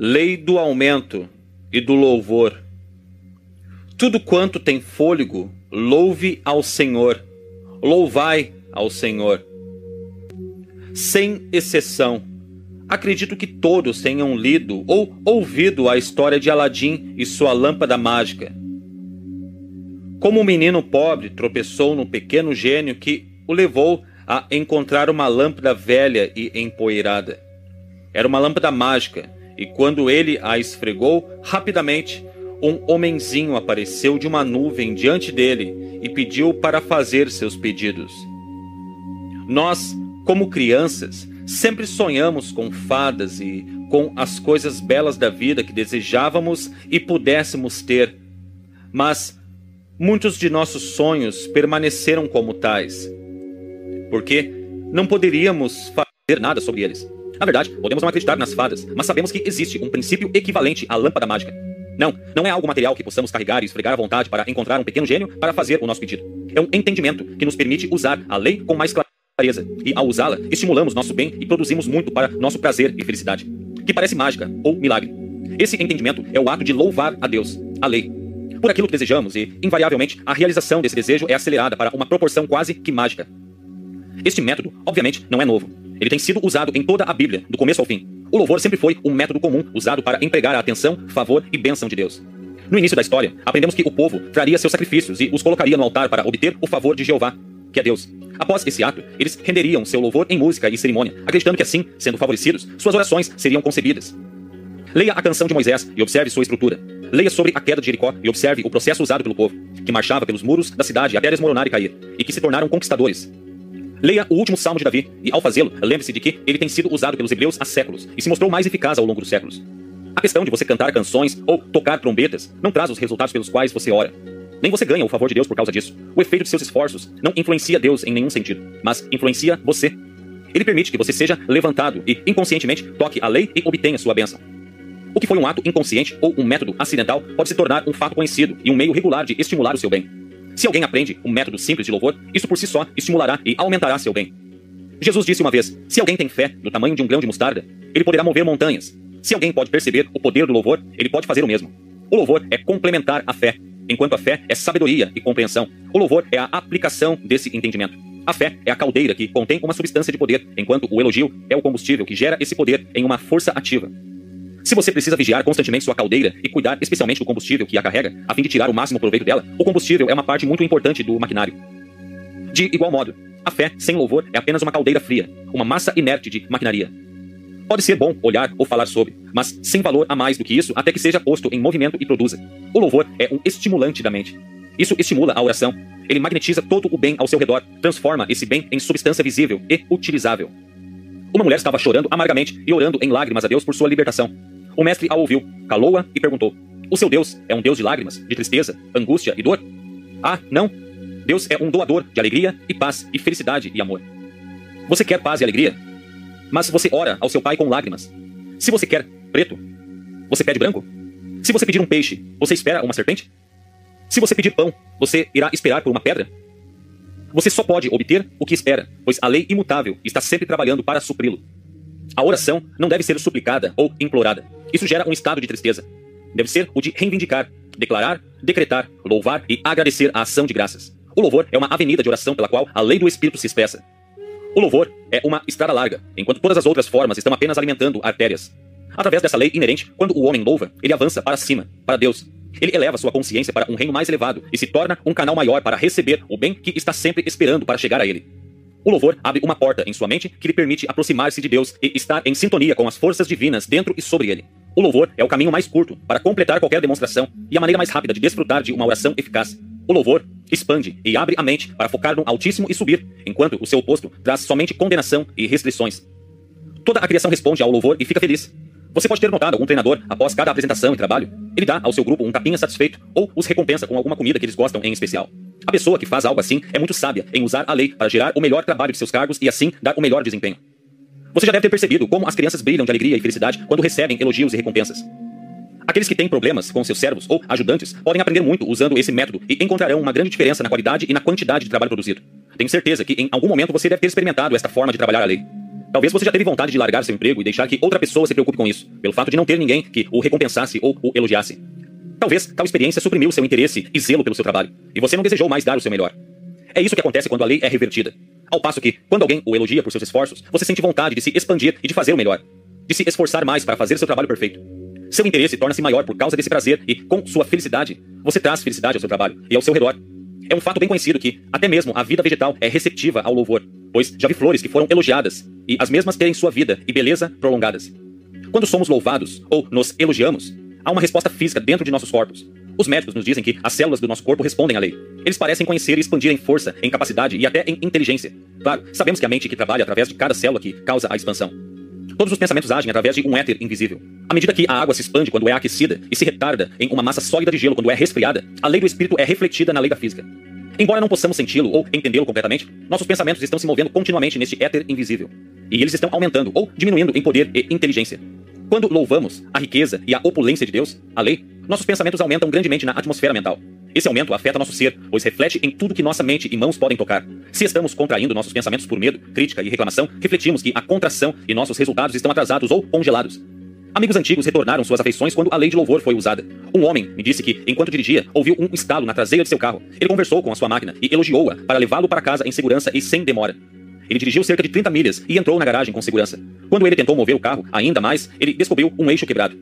Lei do aumento e do louvor. Tudo quanto tem fôlego, louve ao Senhor. Louvai ao Senhor. Sem exceção. Acredito que todos tenham lido ou ouvido a história de Aladim e sua lâmpada mágica. Como um menino pobre tropeçou num pequeno gênio que o levou a encontrar uma lâmpada velha e empoeirada. Era uma lâmpada mágica, e quando ele a esfregou, rapidamente um homenzinho apareceu de uma nuvem diante dele e pediu para fazer seus pedidos. Nós, como crianças, sempre sonhamos com fadas e com as coisas belas da vida que desejávamos e pudéssemos ter. Mas muitos de nossos sonhos permaneceram como tais. Porque não poderíamos fazer nada sobre eles. Na verdade, podemos não acreditar nas fadas, mas sabemos que existe um princípio equivalente à lâmpada mágica. Não, não é algo material que possamos carregar e esfregar à vontade para encontrar um pequeno gênio para fazer o nosso pedido. É um entendimento que nos permite usar a lei com mais clareza. E ao usá-la, estimulamos nosso bem e produzimos muito para nosso prazer e felicidade. Que parece mágica ou milagre. Esse entendimento é o ato de louvar a Deus, a lei. Por aquilo que desejamos e, invariavelmente, a realização desse desejo é acelerada para uma proporção quase que mágica. Este método, obviamente, não é novo. Ele tem sido usado em toda a Bíblia, do começo ao fim. O louvor sempre foi um método comum usado para empregar a atenção, favor e bênção de Deus. No início da história, aprendemos que o povo traria seus sacrifícios e os colocaria no altar para obter o favor de Jeová, que é Deus. Após esse ato, eles renderiam seu louvor em música e cerimônia, acreditando que assim, sendo favorecidos, suas orações seriam concebidas. Leia a canção de Moisés e observe sua estrutura. Leia sobre a queda de Jericó e observe o processo usado pelo povo, que marchava pelos muros da cidade até desmoronar e cair, e que se tornaram conquistadores. Leia o último salmo de Davi, e ao fazê-lo, lembre-se de que ele tem sido usado pelos hebreus há séculos e se mostrou mais eficaz ao longo dos séculos. A questão de você cantar canções ou tocar trombetas não traz os resultados pelos quais você ora. Nem você ganha o favor de Deus por causa disso. O efeito de seus esforços não influencia Deus em nenhum sentido, mas influencia você. Ele permite que você seja levantado e, inconscientemente, toque a lei e obtenha sua bênção. O que foi um ato inconsciente ou um método acidental pode se tornar um fato conhecido e um meio regular de estimular o seu bem. Se alguém aprende um método simples de louvor, isso por si só estimulará e aumentará seu bem. Jesus disse uma vez: Se alguém tem fé do tamanho de um grão de mostarda, ele poderá mover montanhas. Se alguém pode perceber o poder do louvor, ele pode fazer o mesmo. O louvor é complementar a fé, enquanto a fé é sabedoria e compreensão. O louvor é a aplicação desse entendimento. A fé é a caldeira que contém uma substância de poder, enquanto o elogio é o combustível que gera esse poder em uma força ativa. Se você precisa vigiar constantemente sua caldeira e cuidar especialmente do combustível que a carrega, a fim de tirar o máximo proveito dela, o combustível é uma parte muito importante do maquinário. De igual modo, a fé sem louvor é apenas uma caldeira fria, uma massa inerte de maquinaria. Pode ser bom olhar ou falar sobre, mas sem valor a mais do que isso até que seja posto em movimento e produza. O louvor é um estimulante da mente. Isso estimula a oração. Ele magnetiza todo o bem ao seu redor, transforma esse bem em substância visível e utilizável. Uma mulher estava chorando amargamente e orando em lágrimas a Deus por sua libertação. O mestre a ouviu, calou-a e perguntou: O seu Deus é um Deus de lágrimas, de tristeza, angústia e dor? Ah, não. Deus é um doador de alegria e paz e felicidade e amor. Você quer paz e alegria? Mas você ora ao seu pai com lágrimas. Se você quer preto, você pede branco? Se você pedir um peixe, você espera uma serpente? Se você pedir pão, você irá esperar por uma pedra? Você só pode obter o que espera, pois a lei imutável está sempre trabalhando para supri-lo. A oração não deve ser suplicada ou implorada. Isso gera um estado de tristeza. Deve ser o de reivindicar, declarar, decretar, louvar e agradecer a ação de graças. O louvor é uma avenida de oração pela qual a lei do Espírito se expressa. O louvor é uma estrada larga, enquanto todas as outras formas estão apenas alimentando artérias. Através dessa lei inerente, quando o homem louva, ele avança para cima, para Deus. Ele eleva sua consciência para um reino mais elevado e se torna um canal maior para receber o bem que está sempre esperando para chegar a ele. O louvor abre uma porta em sua mente que lhe permite aproximar-se de Deus e estar em sintonia com as forças divinas dentro e sobre ele. O louvor é o caminho mais curto para completar qualquer demonstração e a maneira mais rápida de desfrutar de uma oração eficaz. O louvor expande e abre a mente para focar no Altíssimo e subir, enquanto o seu oposto traz somente condenação e restrições. Toda a criação responde ao louvor e fica feliz. Você pode ter notado algum treinador, após cada apresentação e trabalho, ele dá ao seu grupo um tapinha satisfeito ou os recompensa com alguma comida que eles gostam em especial. A pessoa que faz algo assim é muito sábia em usar a lei para gerar o melhor trabalho de seus cargos e assim dar o melhor desempenho. Você já deve ter percebido como as crianças brilham de alegria e felicidade quando recebem elogios e recompensas. Aqueles que têm problemas com seus servos ou ajudantes podem aprender muito usando esse método e encontrarão uma grande diferença na qualidade e na quantidade de trabalho produzido. Tenho certeza que em algum momento você deve ter experimentado esta forma de trabalhar a lei. Talvez você já teve vontade de largar seu emprego e deixar que outra pessoa se preocupe com isso, pelo fato de não ter ninguém que o recompensasse ou o elogiasse. Talvez tal experiência suprimiu seu interesse e zelo pelo seu trabalho, e você não desejou mais dar o seu melhor. É isso que acontece quando a lei é revertida. Ao passo que, quando alguém o elogia por seus esforços, você sente vontade de se expandir e de fazer o melhor, de se esforçar mais para fazer seu trabalho perfeito. Seu interesse torna-se maior por causa desse prazer e, com sua felicidade, você traz felicidade ao seu trabalho e ao seu redor. É um fato bem conhecido que, até mesmo, a vida vegetal é receptiva ao louvor, pois já vi flores que foram elogiadas e as mesmas terem sua vida e beleza prolongadas. Quando somos louvados ou nos elogiamos, há uma resposta física dentro de nossos corpos. Os médicos nos dizem que as células do nosso corpo respondem à lei. Eles parecem conhecer e expandir em força, em capacidade e até em inteligência. Claro, sabemos que a mente que trabalha através de cada célula que causa a expansão. Todos os pensamentos agem através de um éter invisível. À medida que a água se expande quando é aquecida e se retarda em uma massa sólida de gelo quando é resfriada, a lei do espírito é refletida na lei da física. Embora não possamos senti-lo ou entendê-lo completamente, nossos pensamentos estão se movendo continuamente neste éter invisível. E eles estão aumentando ou diminuindo em poder e inteligência. Quando louvamos a riqueza e a opulência de Deus, a lei, nossos pensamentos aumentam grandemente na atmosfera mental. Esse aumento afeta nosso ser, pois reflete em tudo que nossa mente e mãos podem tocar. Se estamos contraindo nossos pensamentos por medo, crítica e reclamação, refletimos que a contração e nossos resultados estão atrasados ou congelados. Amigos antigos retornaram suas afeições quando a lei de louvor foi usada. Um homem me disse que, enquanto dirigia, ouviu um estalo na traseira de seu carro. Ele conversou com a sua máquina e elogiou-a para levá-lo para casa em segurança e sem demora. Ele dirigiu cerca de 30 milhas e entrou na garagem com segurança. Quando ele tentou mover o carro ainda mais, ele descobriu um eixo quebrado.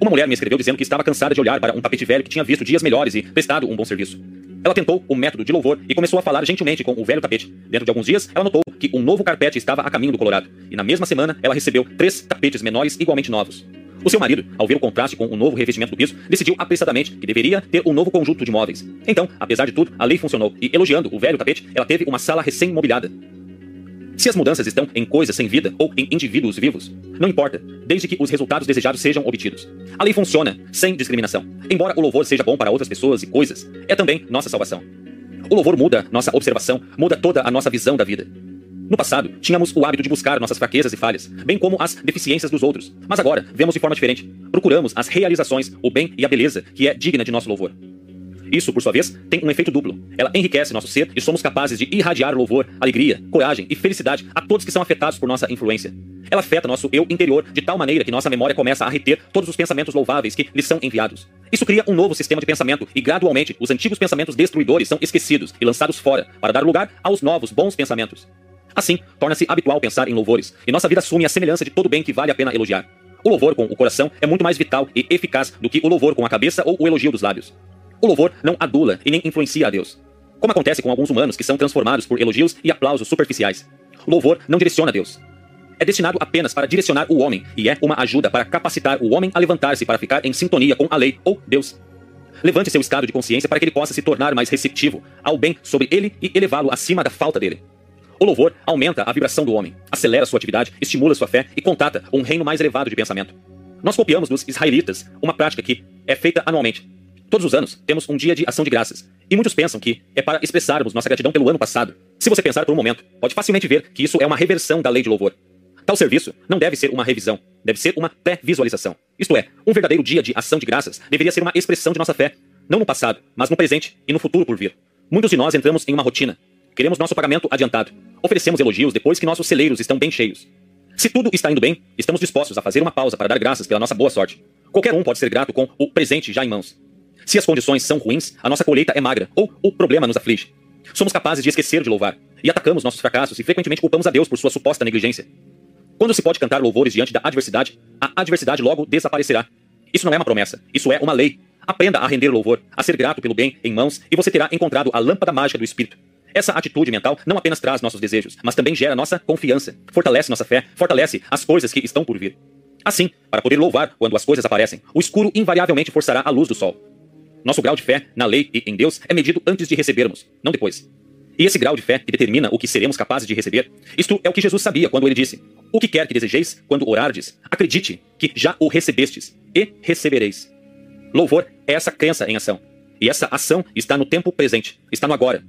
Uma mulher me escreveu dizendo que estava cansada de olhar para um tapete velho que tinha visto dias melhores e prestado um bom serviço. Ela tentou o método de louvor e começou a falar gentilmente com o velho tapete. Dentro de alguns dias, ela notou que um novo carpete estava a caminho do Colorado. E na mesma semana, ela recebeu três tapetes menores igualmente novos. O seu marido, ao ver o contraste com o novo revestimento do piso, decidiu apressadamente que deveria ter um novo conjunto de móveis. Então, apesar de tudo, a lei funcionou e, elogiando o velho tapete, ela teve uma sala recém-mobiliada. Se as mudanças estão em coisas sem vida ou em indivíduos vivos, não importa, desde que os resultados desejados sejam obtidos. A lei funciona sem discriminação. Embora o louvor seja bom para outras pessoas e coisas, é também nossa salvação. O louvor muda nossa observação, muda toda a nossa visão da vida. No passado, tínhamos o hábito de buscar nossas fraquezas e falhas, bem como as deficiências dos outros. Mas agora, vemos de forma diferente. Procuramos as realizações, o bem e a beleza que é digna de nosso louvor. Isso, por sua vez, tem um efeito duplo. Ela enriquece nosso ser e somos capazes de irradiar louvor, alegria, coragem e felicidade a todos que são afetados por nossa influência. Ela afeta nosso eu interior de tal maneira que nossa memória começa a reter todos os pensamentos louváveis que lhes são enviados. Isso cria um novo sistema de pensamento e, gradualmente, os antigos pensamentos destruidores são esquecidos e lançados fora para dar lugar aos novos bons pensamentos. Assim, torna-se habitual pensar em louvores, e nossa vida assume a semelhança de todo bem que vale a pena elogiar. O louvor com o coração é muito mais vital e eficaz do que o louvor com a cabeça ou o elogio dos lábios. O louvor não adula e nem influencia a Deus. Como acontece com alguns humanos que são transformados por elogios e aplausos superficiais. Louvor não direciona a Deus. É destinado apenas para direcionar o homem e é uma ajuda para capacitar o homem a levantar-se para ficar em sintonia com a lei ou Deus. Levante seu estado de consciência para que ele possa se tornar mais receptivo ao bem sobre ele e elevá-lo acima da falta dele. O louvor aumenta a vibração do homem, acelera sua atividade, estimula sua fé e contata um reino mais elevado de pensamento. Nós copiamos dos israelitas uma prática que é feita anualmente. Todos os anos temos um dia de ação de graças. E muitos pensam que é para expressarmos nossa gratidão pelo ano passado. Se você pensar por um momento, pode facilmente ver que isso é uma reversão da lei de louvor. Tal serviço não deve ser uma revisão, deve ser uma pré-visualização. Isto é, um verdadeiro dia de ação de graças deveria ser uma expressão de nossa fé, não no passado, mas no presente e no futuro por vir. Muitos de nós entramos em uma rotina, Queremos nosso pagamento adiantado. Oferecemos elogios depois que nossos celeiros estão bem cheios. Se tudo está indo bem, estamos dispostos a fazer uma pausa para dar graças pela nossa boa sorte. Qualquer um pode ser grato com o presente já em mãos. Se as condições são ruins, a nossa colheita é magra ou o problema nos aflige. Somos capazes de esquecer de louvar e atacamos nossos fracassos e frequentemente culpamos a Deus por sua suposta negligência. Quando se pode cantar louvores diante da adversidade, a adversidade logo desaparecerá. Isso não é uma promessa, isso é uma lei. Aprenda a render louvor, a ser grato pelo bem em mãos e você terá encontrado a lâmpada mágica do Espírito. Essa atitude mental não apenas traz nossos desejos, mas também gera nossa confiança, fortalece nossa fé, fortalece as coisas que estão por vir. Assim, para poder louvar quando as coisas aparecem, o escuro invariavelmente forçará a luz do sol. Nosso grau de fé na lei e em Deus é medido antes de recebermos, não depois. E esse grau de fé que determina o que seremos capazes de receber, isto é o que Jesus sabia quando ele disse: O que quer que desejeis quando orardes, acredite que já o recebestes e recebereis. Louvor é essa crença em ação. E essa ação está no tempo presente, está no agora,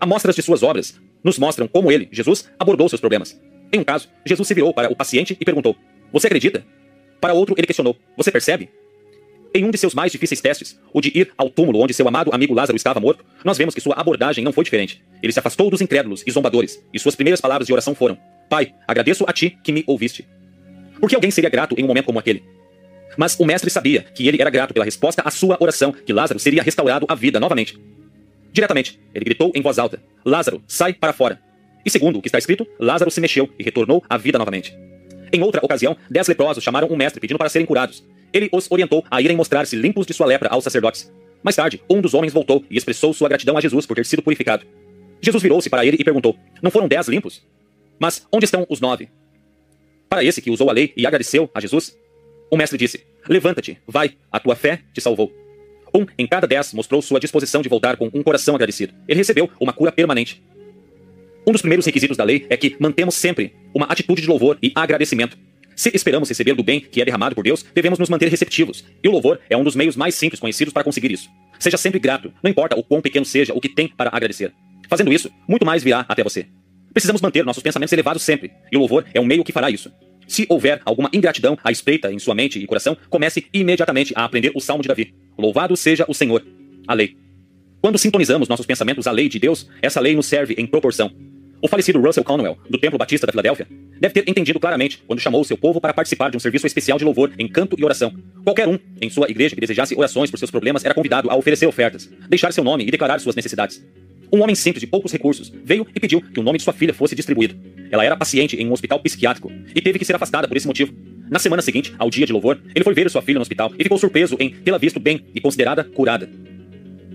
Amostras de suas obras nos mostram como ele, Jesus, abordou seus problemas. Em um caso, Jesus se virou para o paciente e perguntou: Você acredita? Para outro, ele questionou: Você percebe? Em um de seus mais difíceis testes, o de ir ao túmulo onde seu amado amigo Lázaro estava morto, nós vemos que sua abordagem não foi diferente. Ele se afastou dos incrédulos e zombadores, e suas primeiras palavras de oração foram: Pai, agradeço a ti que me ouviste. Por que alguém seria grato em um momento como aquele? Mas o mestre sabia que ele era grato pela resposta à sua oração, que Lázaro seria restaurado à vida novamente. Diretamente, ele gritou em voz alta: Lázaro, sai para fora. E segundo o que está escrito, Lázaro se mexeu e retornou à vida novamente. Em outra ocasião, dez leprosos chamaram um mestre pedindo para serem curados. Ele os orientou a irem mostrar-se limpos de sua lepra aos sacerdotes. Mais tarde, um dos homens voltou e expressou sua gratidão a Jesus por ter sido purificado. Jesus virou-se para ele e perguntou: Não foram dez limpos? Mas onde estão os nove? Para esse que usou a lei e agradeceu a Jesus, o mestre disse: Levanta-te, vai, a tua fé te salvou. Um em cada dez mostrou sua disposição de voltar com um coração agradecido. Ele recebeu uma cura permanente. Um dos primeiros requisitos da lei é que mantemos sempre uma atitude de louvor e agradecimento. Se esperamos receber do bem que é derramado por Deus, devemos nos manter receptivos. E o louvor é um dos meios mais simples conhecidos para conseguir isso. Seja sempre grato, não importa o quão pequeno seja o que tem para agradecer. Fazendo isso, muito mais virá até você. Precisamos manter nossos pensamentos elevados sempre, e o louvor é um meio que fará isso. Se houver alguma ingratidão à espreita em sua mente e coração, comece imediatamente a aprender o Salmo de Davi. Louvado seja o Senhor, a lei. Quando sintonizamos nossos pensamentos à lei de Deus, essa lei nos serve em proporção. O falecido Russell Conwell, do Templo Batista da Filadélfia, deve ter entendido claramente quando chamou seu povo para participar de um serviço especial de louvor em canto e oração. Qualquer um em sua igreja que desejasse orações por seus problemas era convidado a oferecer ofertas, deixar seu nome e declarar suas necessidades. Um homem simples de poucos recursos veio e pediu que o nome de sua filha fosse distribuído. Ela era paciente em um hospital psiquiátrico e teve que ser afastada por esse motivo. Na semana seguinte, ao dia de louvor, ele foi ver sua filha no hospital e ficou surpreso em tê-la visto bem e considerada curada.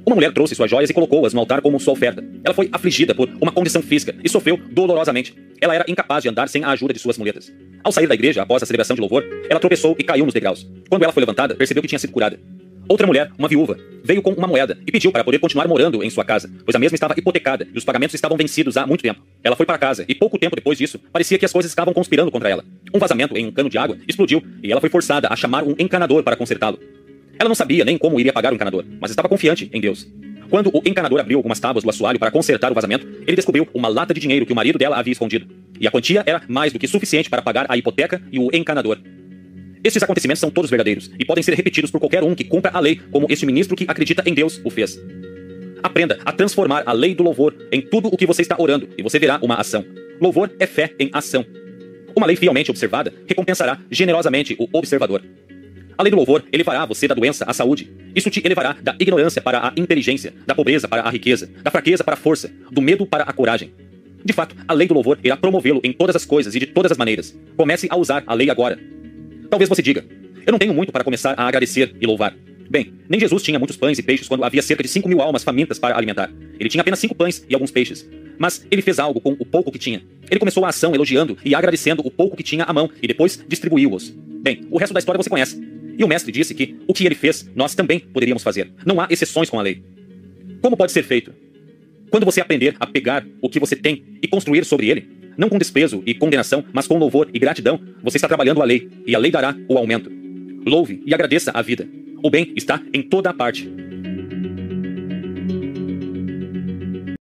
Uma mulher trouxe suas joias e colocou-as no altar como sua oferta. Ela foi afligida por uma condição física e sofreu dolorosamente. Ela era incapaz de andar sem a ajuda de suas muletas. Ao sair da igreja, após a celebração de louvor, ela tropeçou e caiu nos degraus. Quando ela foi levantada, percebeu que tinha sido curada. Outra mulher, uma viúva, veio com uma moeda e pediu para poder continuar morando em sua casa, pois a mesma estava hipotecada e os pagamentos estavam vencidos há muito tempo. Ela foi para casa e pouco tempo depois disso, parecia que as coisas estavam conspirando contra ela. Um vazamento em um cano de água explodiu e ela foi forçada a chamar um encanador para consertá-lo. Ela não sabia nem como iria pagar o encanador, mas estava confiante em Deus. Quando o encanador abriu algumas tábuas do assoalho para consertar o vazamento, ele descobriu uma lata de dinheiro que o marido dela havia escondido. E a quantia era mais do que suficiente para pagar a hipoteca e o encanador. Estes acontecimentos são todos verdadeiros e podem ser repetidos por qualquer um que cumpra a lei, como este ministro que acredita em Deus o fez. Aprenda a transformar a lei do louvor em tudo o que você está orando e você verá uma ação. Louvor é fé em ação. Uma lei fielmente observada recompensará generosamente o observador. A lei do louvor elevará você da doença à saúde. Isso te elevará da ignorância para a inteligência, da pobreza para a riqueza, da fraqueza para a força, do medo para a coragem. De fato, a lei do louvor irá promovê-lo em todas as coisas e de todas as maneiras. Comece a usar a lei agora. Talvez você diga: Eu não tenho muito para começar a agradecer e louvar. Bem, nem Jesus tinha muitos pães e peixes quando havia cerca de 5 mil almas famintas para alimentar. Ele tinha apenas cinco pães e alguns peixes. Mas ele fez algo com o pouco que tinha. Ele começou a ação elogiando e agradecendo o pouco que tinha à mão e depois distribuiu-os. Bem, o resto da história você conhece. E o mestre disse que o que ele fez, nós também poderíamos fazer. Não há exceções com a lei. Como pode ser feito? Quando você aprender a pegar o que você tem e construir sobre ele, não com desprezo e condenação, mas com louvor e gratidão, você está trabalhando a lei, e a lei dará o aumento. Louve e agradeça a vida. O bem está em toda a parte.